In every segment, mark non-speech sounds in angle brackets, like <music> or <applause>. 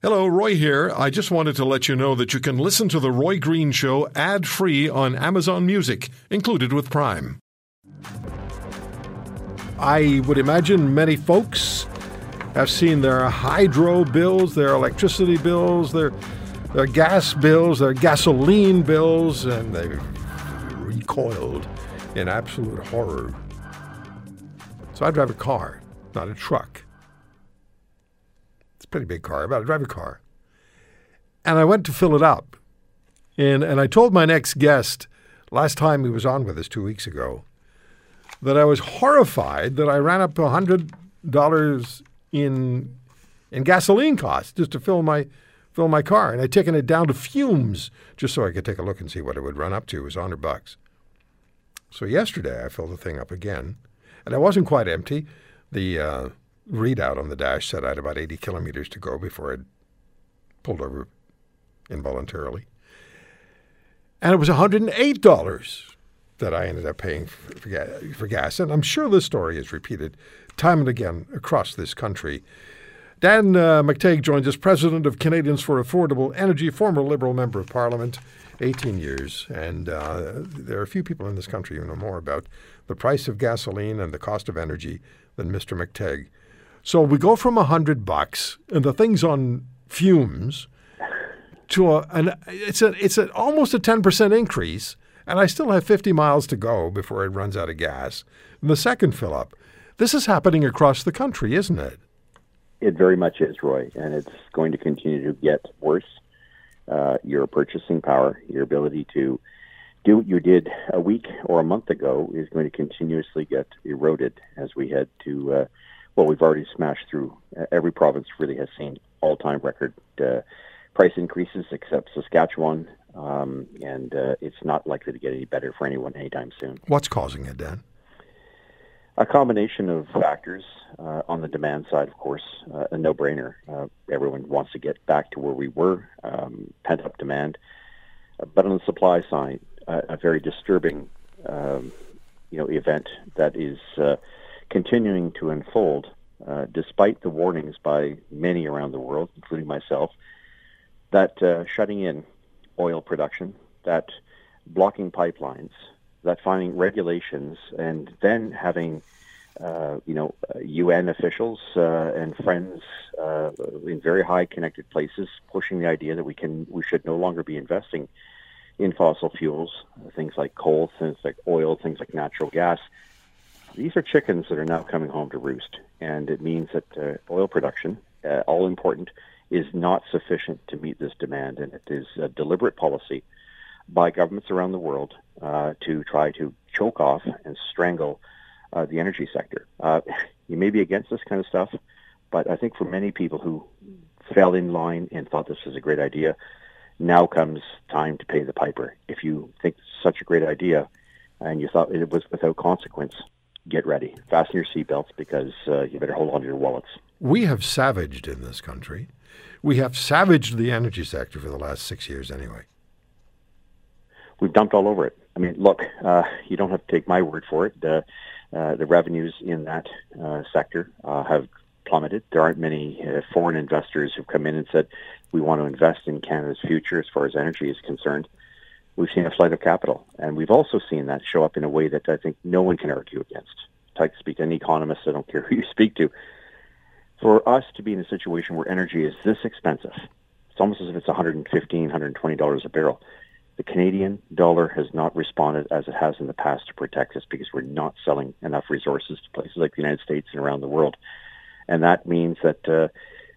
Hello, Roy here. I just wanted to let you know that you can listen to The Roy Green Show ad free on Amazon Music, included with Prime. I would imagine many folks have seen their hydro bills, their electricity bills, their, their gas bills, their gasoline bills, and they've recoiled in absolute horror. So I drive a car, not a truck pretty big car, but I drive a car. And I went to fill it up. And, and I told my next guest last time he was on with us two weeks ago that I was horrified that I ran up $100 in, in gasoline costs just to fill my, fill my car. And I'd taken it down to fumes just so I could take a look and see what it would run up to. It was 100 bucks. So yesterday I filled the thing up again. And it wasn't quite empty. The, uh, readout on the dash said I had about 80 kilometers to go before I'd pulled over involuntarily. And it was $108 that I ended up paying for, for gas. And I'm sure this story is repeated time and again across this country. Dan uh, McTeague joins us, president of Canadians for Affordable Energy, former Liberal member of Parliament, 18 years. And uh, there are few people in this country who know more about the price of gasoline and the cost of energy than Mr. McTeague. So we go from a hundred bucks and the thing's on fumes to a, an it's a it's a, almost a ten percent increase, and I still have fifty miles to go before it runs out of gas. The second fill up, this is happening across the country, isn't it? It very much is, Roy, and it's going to continue to get worse. Uh, your purchasing power, your ability to do what you did a week or a month ago, is going to continuously get eroded as we head to. Uh, well, we've already smashed through. Uh, every province really has seen all-time record uh, price increases, except Saskatchewan, um, and uh, it's not likely to get any better for anyone anytime soon. What's causing it, Dan? A combination of factors. Uh, on the demand side, of course, uh, a no-brainer. Uh, everyone wants to get back to where we were, um, pent-up demand. but on the supply side, a very disturbing, um, you know, event that is continuing to unfold, uh, despite the warnings by many around the world, including myself, that uh, shutting in oil production, that blocking pipelines, that finding regulations, and then having uh, you know, UN officials uh, and friends uh, in very high connected places pushing the idea that we can, we should no longer be investing in fossil fuels, things like coal, things like oil, things like natural gas, these are chickens that are now coming home to roost, and it means that uh, oil production, uh, all important, is not sufficient to meet this demand, and it is a deliberate policy by governments around the world uh, to try to choke off and strangle uh, the energy sector. Uh, you may be against this kind of stuff, but I think for many people who fell in line and thought this was a great idea, now comes time to pay the piper. If you think such a great idea and you thought it was without consequence, get ready. Fasten your seatbelts because uh, you better hold on to your wallets. We have savaged in this country. We have savaged the energy sector for the last six years, anyway. We've dumped all over it. I mean, look, uh, you don't have to take my word for it. Uh, the revenues in that uh, sector uh, have plummeted. There aren't many uh, foreign investors who've come in and said, we want to invest in Canada's future as far as energy is concerned we've seen a flight of capital. And we've also seen that show up in a way that I think no one can argue against. I speak to any economist, I don't care who you speak to. For us to be in a situation where energy is this expensive, it's almost as if it's $115, $120 a barrel. The Canadian dollar has not responded as it has in the past to protect us because we're not selling enough resources to places like the United States and around the world. And that means that uh,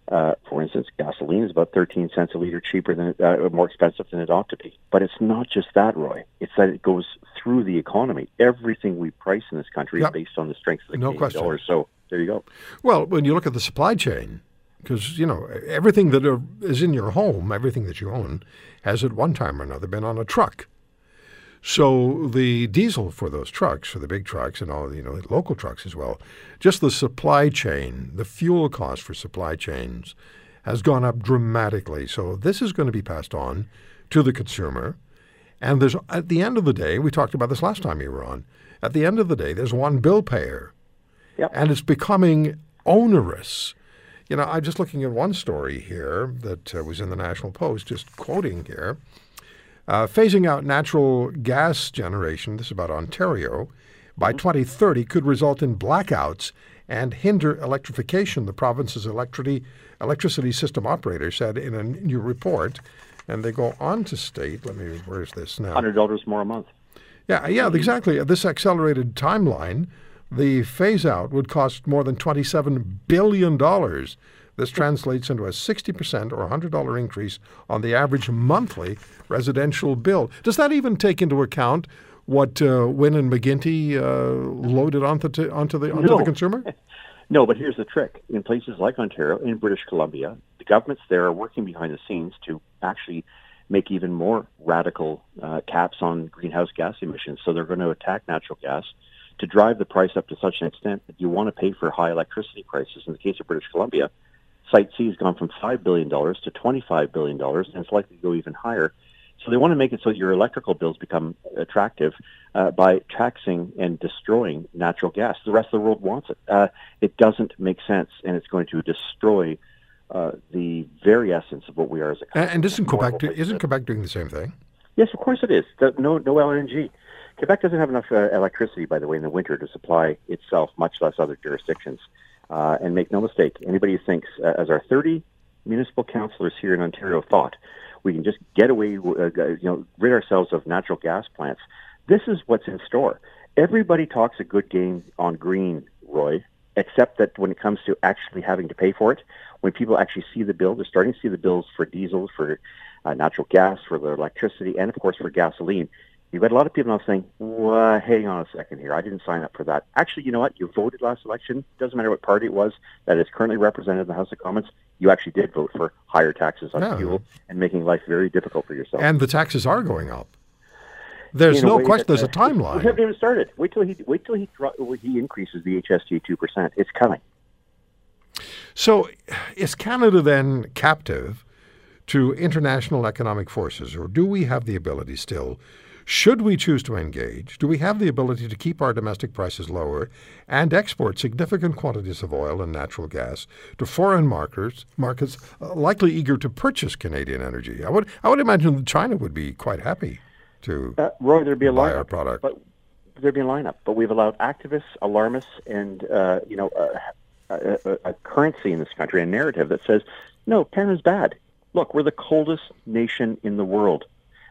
uh, for instance, gasoline is about 13 cents a liter cheaper than uh, more expensive than it ought to be. But it's not just that, Roy. It's that it goes through the economy. Everything we price in this country yep. is based on the strength of the no Canadian dollar. So there you go. Well, when you look at the supply chain, because you know everything that are, is in your home, everything that you own, has at one time or another been on a truck. So the diesel for those trucks, for the big trucks and all, you know, local trucks as well, just the supply chain, the fuel cost for supply chains has gone up dramatically. So this is going to be passed on to the consumer. And there's at the end of the day, we talked about this last time you were on. At the end of the day, there's one bill payer. Yep. And it's becoming onerous. you know, I'm just looking at one story here that uh, was in the National Post, just quoting here. Uh, phasing out natural gas generation, this is about Ontario, by 2030 could result in blackouts and hinder electrification, the province's electricity, electricity system operator said in a new report. And they go on to state, let me, where's this now? $100 more a month. Yeah, yeah, exactly. This accelerated timeline, the phase out would cost more than $27 billion. This translates into a 60% or $100 increase on the average monthly residential bill. Does that even take into account what uh, Wynne and McGuinty uh, loaded onto, t- onto, the, onto no. the consumer? <laughs> no, but here's the trick. In places like Ontario, in British Columbia, the governments there are working behind the scenes to actually make even more radical uh, caps on greenhouse gas emissions. So they're going to attack natural gas to drive the price up to such an extent that you want to pay for high electricity prices. In the case of British Columbia, Site C has gone from $5 billion to $25 billion, and it's likely to go even higher. So they want to make it so that your electrical bills become attractive uh, by taxing and destroying natural gas. The rest of the world wants it. Uh, it doesn't make sense, and it's going to destroy uh, the very essence of what we are as a country. And, isn't Quebec do, isn't Quebec doing the same thing? Yes, of course it is. The, no, no LNG. Quebec doesn't have enough uh, electricity, by the way, in the winter to supply itself, much less other jurisdictions. Uh, and make no mistake, anybody who thinks, uh, as our 30 municipal councillors here in Ontario thought, we can just get away, uh, you know, rid ourselves of natural gas plants. This is what's in store. Everybody talks a good game on green, Roy, except that when it comes to actually having to pay for it, when people actually see the bill, they're starting to see the bills for diesel, for uh, natural gas, for their electricity, and of course for gasoline. You've got a lot of people now saying, well, hang on a second here. I didn't sign up for that. Actually, you know what? You voted last election. Doesn't matter what party it was that is currently represented in the House of Commons. You actually did vote for higher taxes on yeah. fuel and making life very difficult for yourself. And the taxes are going up. There's no question. There's a timeline. We haven't even started. Wait till he wait till he he increases the HST two percent. It's coming. So, is Canada then captive to international economic forces, or do we have the ability still should we choose to engage, do we have the ability to keep our domestic prices lower and export significant quantities of oil and natural gas to foreign markets, markets uh, likely eager to purchase Canadian energy? I would, I would imagine that China would be quite happy to uh, Roy, there'd be a buy lineup, our product. But there'd be a lineup, but we've allowed activists, alarmists, and uh, you know a, a, a currency in this country, a narrative that says, no, Canada's bad. Look, we're the coldest nation in the world.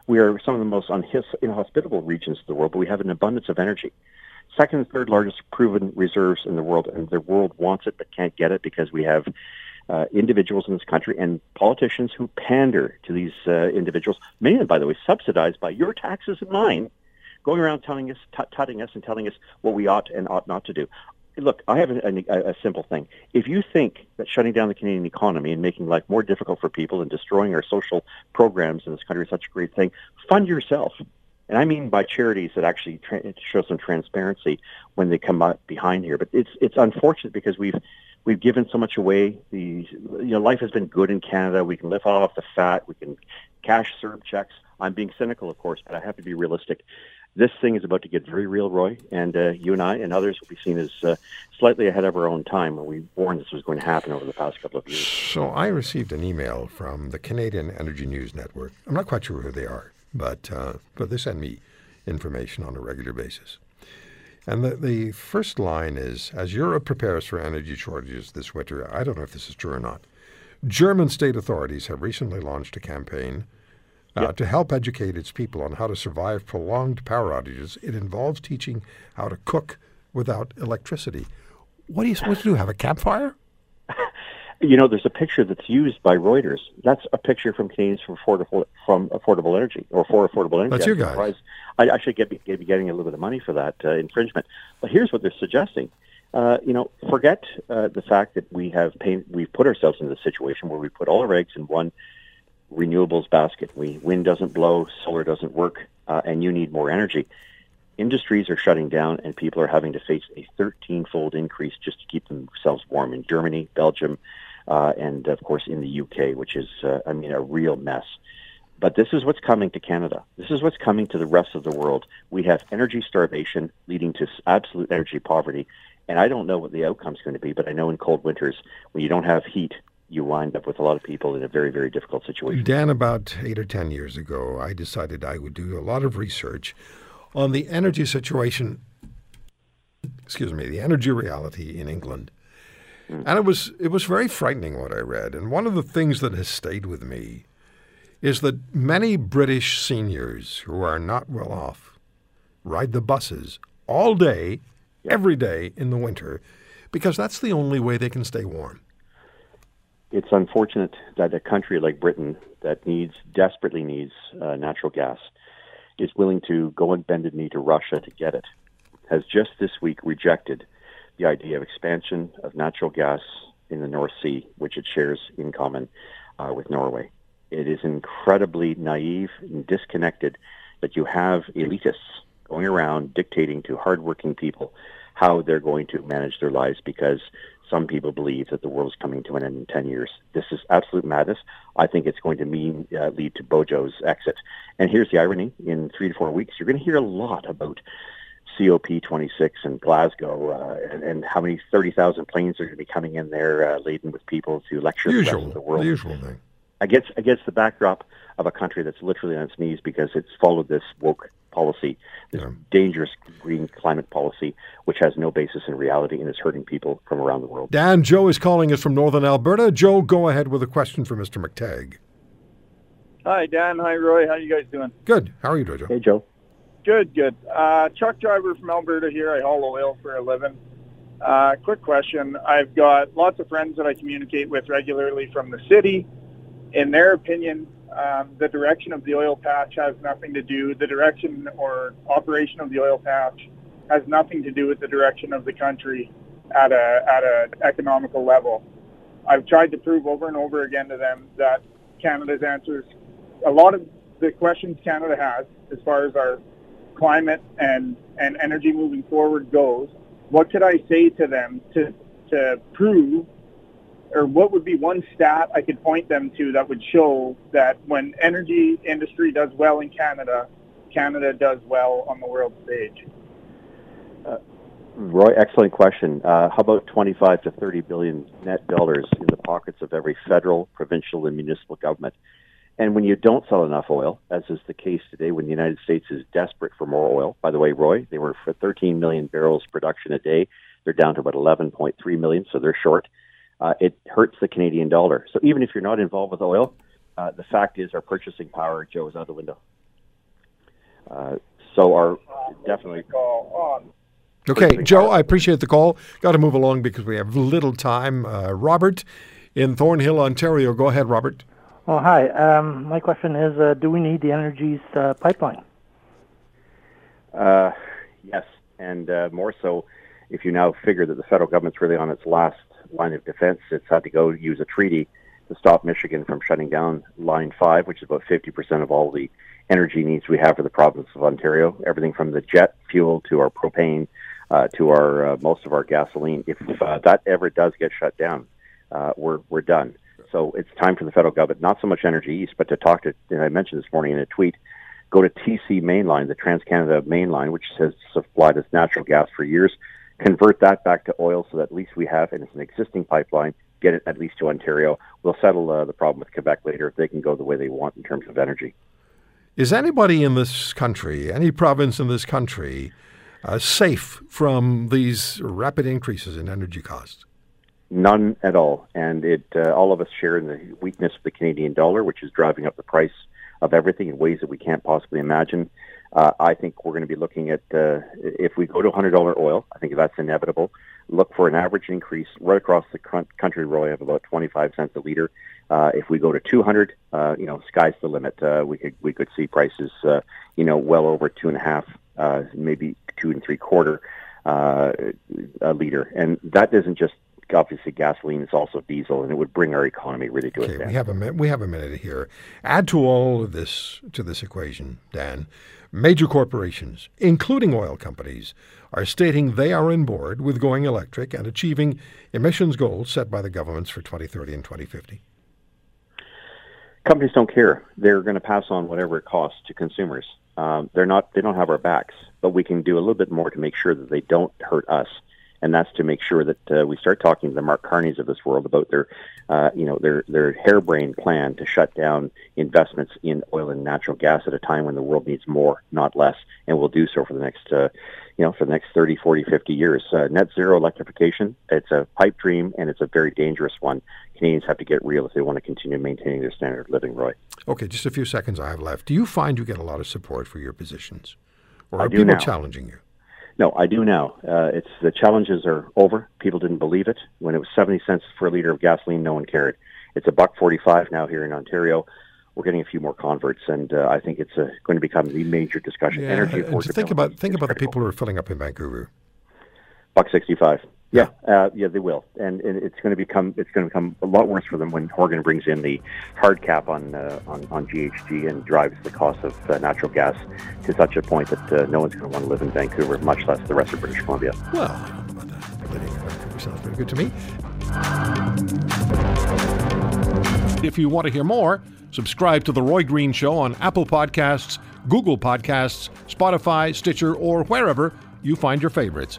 We are some of the most inhospitable regions of the world, but we have an abundance of energy. Second and third largest proven reserves in the world, and the world wants it but can't get it because we have uh, individuals in this country and politicians who pander to these uh, individuals, many of them, by the way, subsidized by your taxes and mine, going around telling us, t- tutting us and telling us what we ought and ought not to do look, I have a, a, a, simple thing. If you think that shutting down the Canadian economy and making life more difficult for people and destroying our social programs in this country is such a great thing, fund yourself. And I mean by charities that actually tra- show some transparency when they come out behind here. But it's it's unfortunate because we've we've given so much away. The you know life has been good in Canada. We can live off the fat. We can cash serve checks. I'm being cynical, of course, but I have to be realistic this thing is about to get very real, Roy, and uh, you and I and others will be seen as uh, slightly ahead of our own time when we warned this was going to happen over the past couple of years. So I received an email from the Canadian Energy News Network. I'm not quite sure who they are, but uh, but they send me information on a regular basis. And the, the first line is As Europe prepares for energy shortages this winter, I don't know if this is true or not, German state authorities have recently launched a campaign uh, yep. To help educate its people on how to survive prolonged power outages, it involves teaching how to cook without electricity. What are you supposed to do? Have a campfire? <laughs> you know, there's a picture that's used by Reuters. That's a picture from Canadians from Affordable, from affordable Energy or for Affordable Energy. That's your guy. I should get be, be getting a little bit of money for that uh, infringement. But here's what they're suggesting. Uh, you know, forget uh, the fact that we have pain, we've put ourselves in the situation where we put all our eggs in one renewables basket. We wind doesn't blow, solar doesn't work, uh, and you need more energy. Industries are shutting down, and people are having to face a 13-fold increase just to keep themselves warm in Germany, Belgium, uh, and of course in the UK, which is, uh, I mean, a real mess. But this is what's coming to Canada. This is what's coming to the rest of the world. We have energy starvation leading to absolute energy poverty. And I don't know what the outcome's going to be, but I know in cold winters, when you don't have heat, you wind up with a lot of people in a very, very difficult situation. Dan, about eight or 10 years ago, I decided I would do a lot of research on the energy situation, excuse me, the energy reality in England. Mm. And it was, it was very frightening what I read. And one of the things that has stayed with me is that many British seniors who are not well off ride the buses all day, every day in the winter, because that's the only way they can stay warm. It's unfortunate that a country like Britain that needs desperately needs uh, natural gas is willing to go and bend knee to Russia to get it. Has just this week rejected the idea of expansion of natural gas in the North Sea, which it shares in common uh, with Norway. It is incredibly naive and disconnected that you have elitists going around dictating to hardworking people how they're going to manage their lives because some people believe that the world is coming to an end in 10 years. This is absolute madness. I think it's going to mean uh, lead to Bojo's exit. And here's the irony in three to four weeks, you're going to hear a lot about COP26 in Glasgow uh, and, and, how many 30,000 planes are going to be coming in there uh, laden with people to lecture usual, the rest of the world. The usual thing against against the backdrop of a country that's literally on its knees because it's followed this woke policy, this yeah. dangerous green climate policy, which has no basis in reality and is hurting people from around the world. Dan, Joe is calling us from northern Alberta. Joe, go ahead with a question for Mr. McTeague. Hi, Dan. Hi, Roy. How are you guys doing? Good. How are you doing, Joe? Hey, Joe. Good, good. Uh, truck driver from Alberta here. I haul oil for a living. Uh, quick question. I've got lots of friends that I communicate with regularly from the city in their opinion, um, the direction of the oil patch has nothing to do. The direction or operation of the oil patch has nothing to do with the direction of the country at a at an economical level. I've tried to prove over and over again to them that Canada's answers, a lot of the questions Canada has as far as our climate and and energy moving forward goes. What could I say to them to to prove or what would be one stat I could point them to that would show that when energy industry does well in Canada, Canada does well on the world stage? Uh, Roy, excellent question. Uh, how about 25 to 30 billion net dollars in the pockets of every federal, provincial, and municipal government? And when you don't sell enough oil, as is the case today, when the United States is desperate for more oil, by the way, Roy, they were for 13 million barrels production a day. They're down to about 11.3 million, so they're short uh, it hurts the Canadian dollar. So even if you're not involved with oil, uh, the fact is our purchasing power, Joe, is out the window. Uh, so our definitely. Okay, Joe, I appreciate the call. Got to move along because we have little time. Uh, Robert in Thornhill, Ontario. Go ahead, Robert. Oh, hi. Um, my question is uh, Do we need the Energy East uh, pipeline? yes, and more so if you now figure that the federal government's really on its last line of defense. It's had to go use a treaty to stop Michigan from shutting down Line 5, which is about 50% of all the energy needs we have for the province of Ontario, everything from the jet fuel to our propane uh, to our uh, most of our gasoline. If uh, that ever does get shut down, uh, we're we're done. So it's time for the federal government, not so much Energy East, but to talk to. And I mentioned this morning in a tweet. Go to TC Mainline, the Trans Canada Mainline, which has supplied us natural gas for years convert that back to oil so that at least we have, and it's an existing pipeline, get it at least to Ontario. We'll settle uh, the problem with Quebec later if they can go the way they want in terms of energy. Is anybody in this country, any province in this country, uh, safe from these rapid increases in energy costs? None at all. And it, uh, all of us share in the weakness of the Canadian dollar, which is driving up the price of everything in ways that we can't possibly imagine. Uh, I think we're going to be looking at uh, if we go to $100 oil. I think that's inevitable. Look for an average increase right across the country, Roy, of about 25 cents a liter. Uh, if we go to 200, uh, you know, sky's the limit. Uh, we could we could see prices, uh, you know, well over two and a half, uh, maybe two and three quarter uh, a liter, and that isn't just obviously gasoline is also diesel, and it would bring our economy really to okay, a stand. We have a minute. We have a minute here. Add to all of this to this equation, Dan. Major corporations, including oil companies, are stating they are on board with going electric and achieving emissions goals set by the governments for 2030 and 2050. Companies don't care. They're going to pass on whatever it costs to consumers. Um, they're not. They don't have our backs, but we can do a little bit more to make sure that they don't hurt us and that's to make sure that uh, we start talking to the Mark Carneys of this world about their, uh, you know, their their harebrained plan to shut down investments in oil and natural gas at a time when the world needs more, not less, and will do so for the next, uh, you know, for the next 30, 40, 50 years. Uh, net zero electrification, it's a pipe dream, and it's a very dangerous one. Canadians have to get real if they want to continue maintaining their standard of living, Roy. Okay, just a few seconds I have left. Do you find you get a lot of support for your positions? Or are people now. challenging you? No, I do now. Uh, it's the challenges are over. People didn't believe it when it was seventy cents for a liter of gasoline. No one cared. It's a buck forty-five now here in Ontario. We're getting a few more converts, and uh, I think it's uh, going to become the major discussion. Energy and affordability. think about think about the people who are filling up in Vancouver. buck sixty-five. Yeah, uh, yeah, they will, and, and it's going to become it's going to become a lot worse for them when Horgan brings in the hard cap on uh, on, on GHG and drives the cost of uh, natural gas to such a point that uh, no one's going to want to live in Vancouver, much less the rest of British Columbia. Well, I don't know about that. Living in Vancouver sounds pretty good to me. If you want to hear more, subscribe to The Roy Green Show on Apple Podcasts, Google Podcasts, Spotify, Stitcher, or wherever you find your favorites.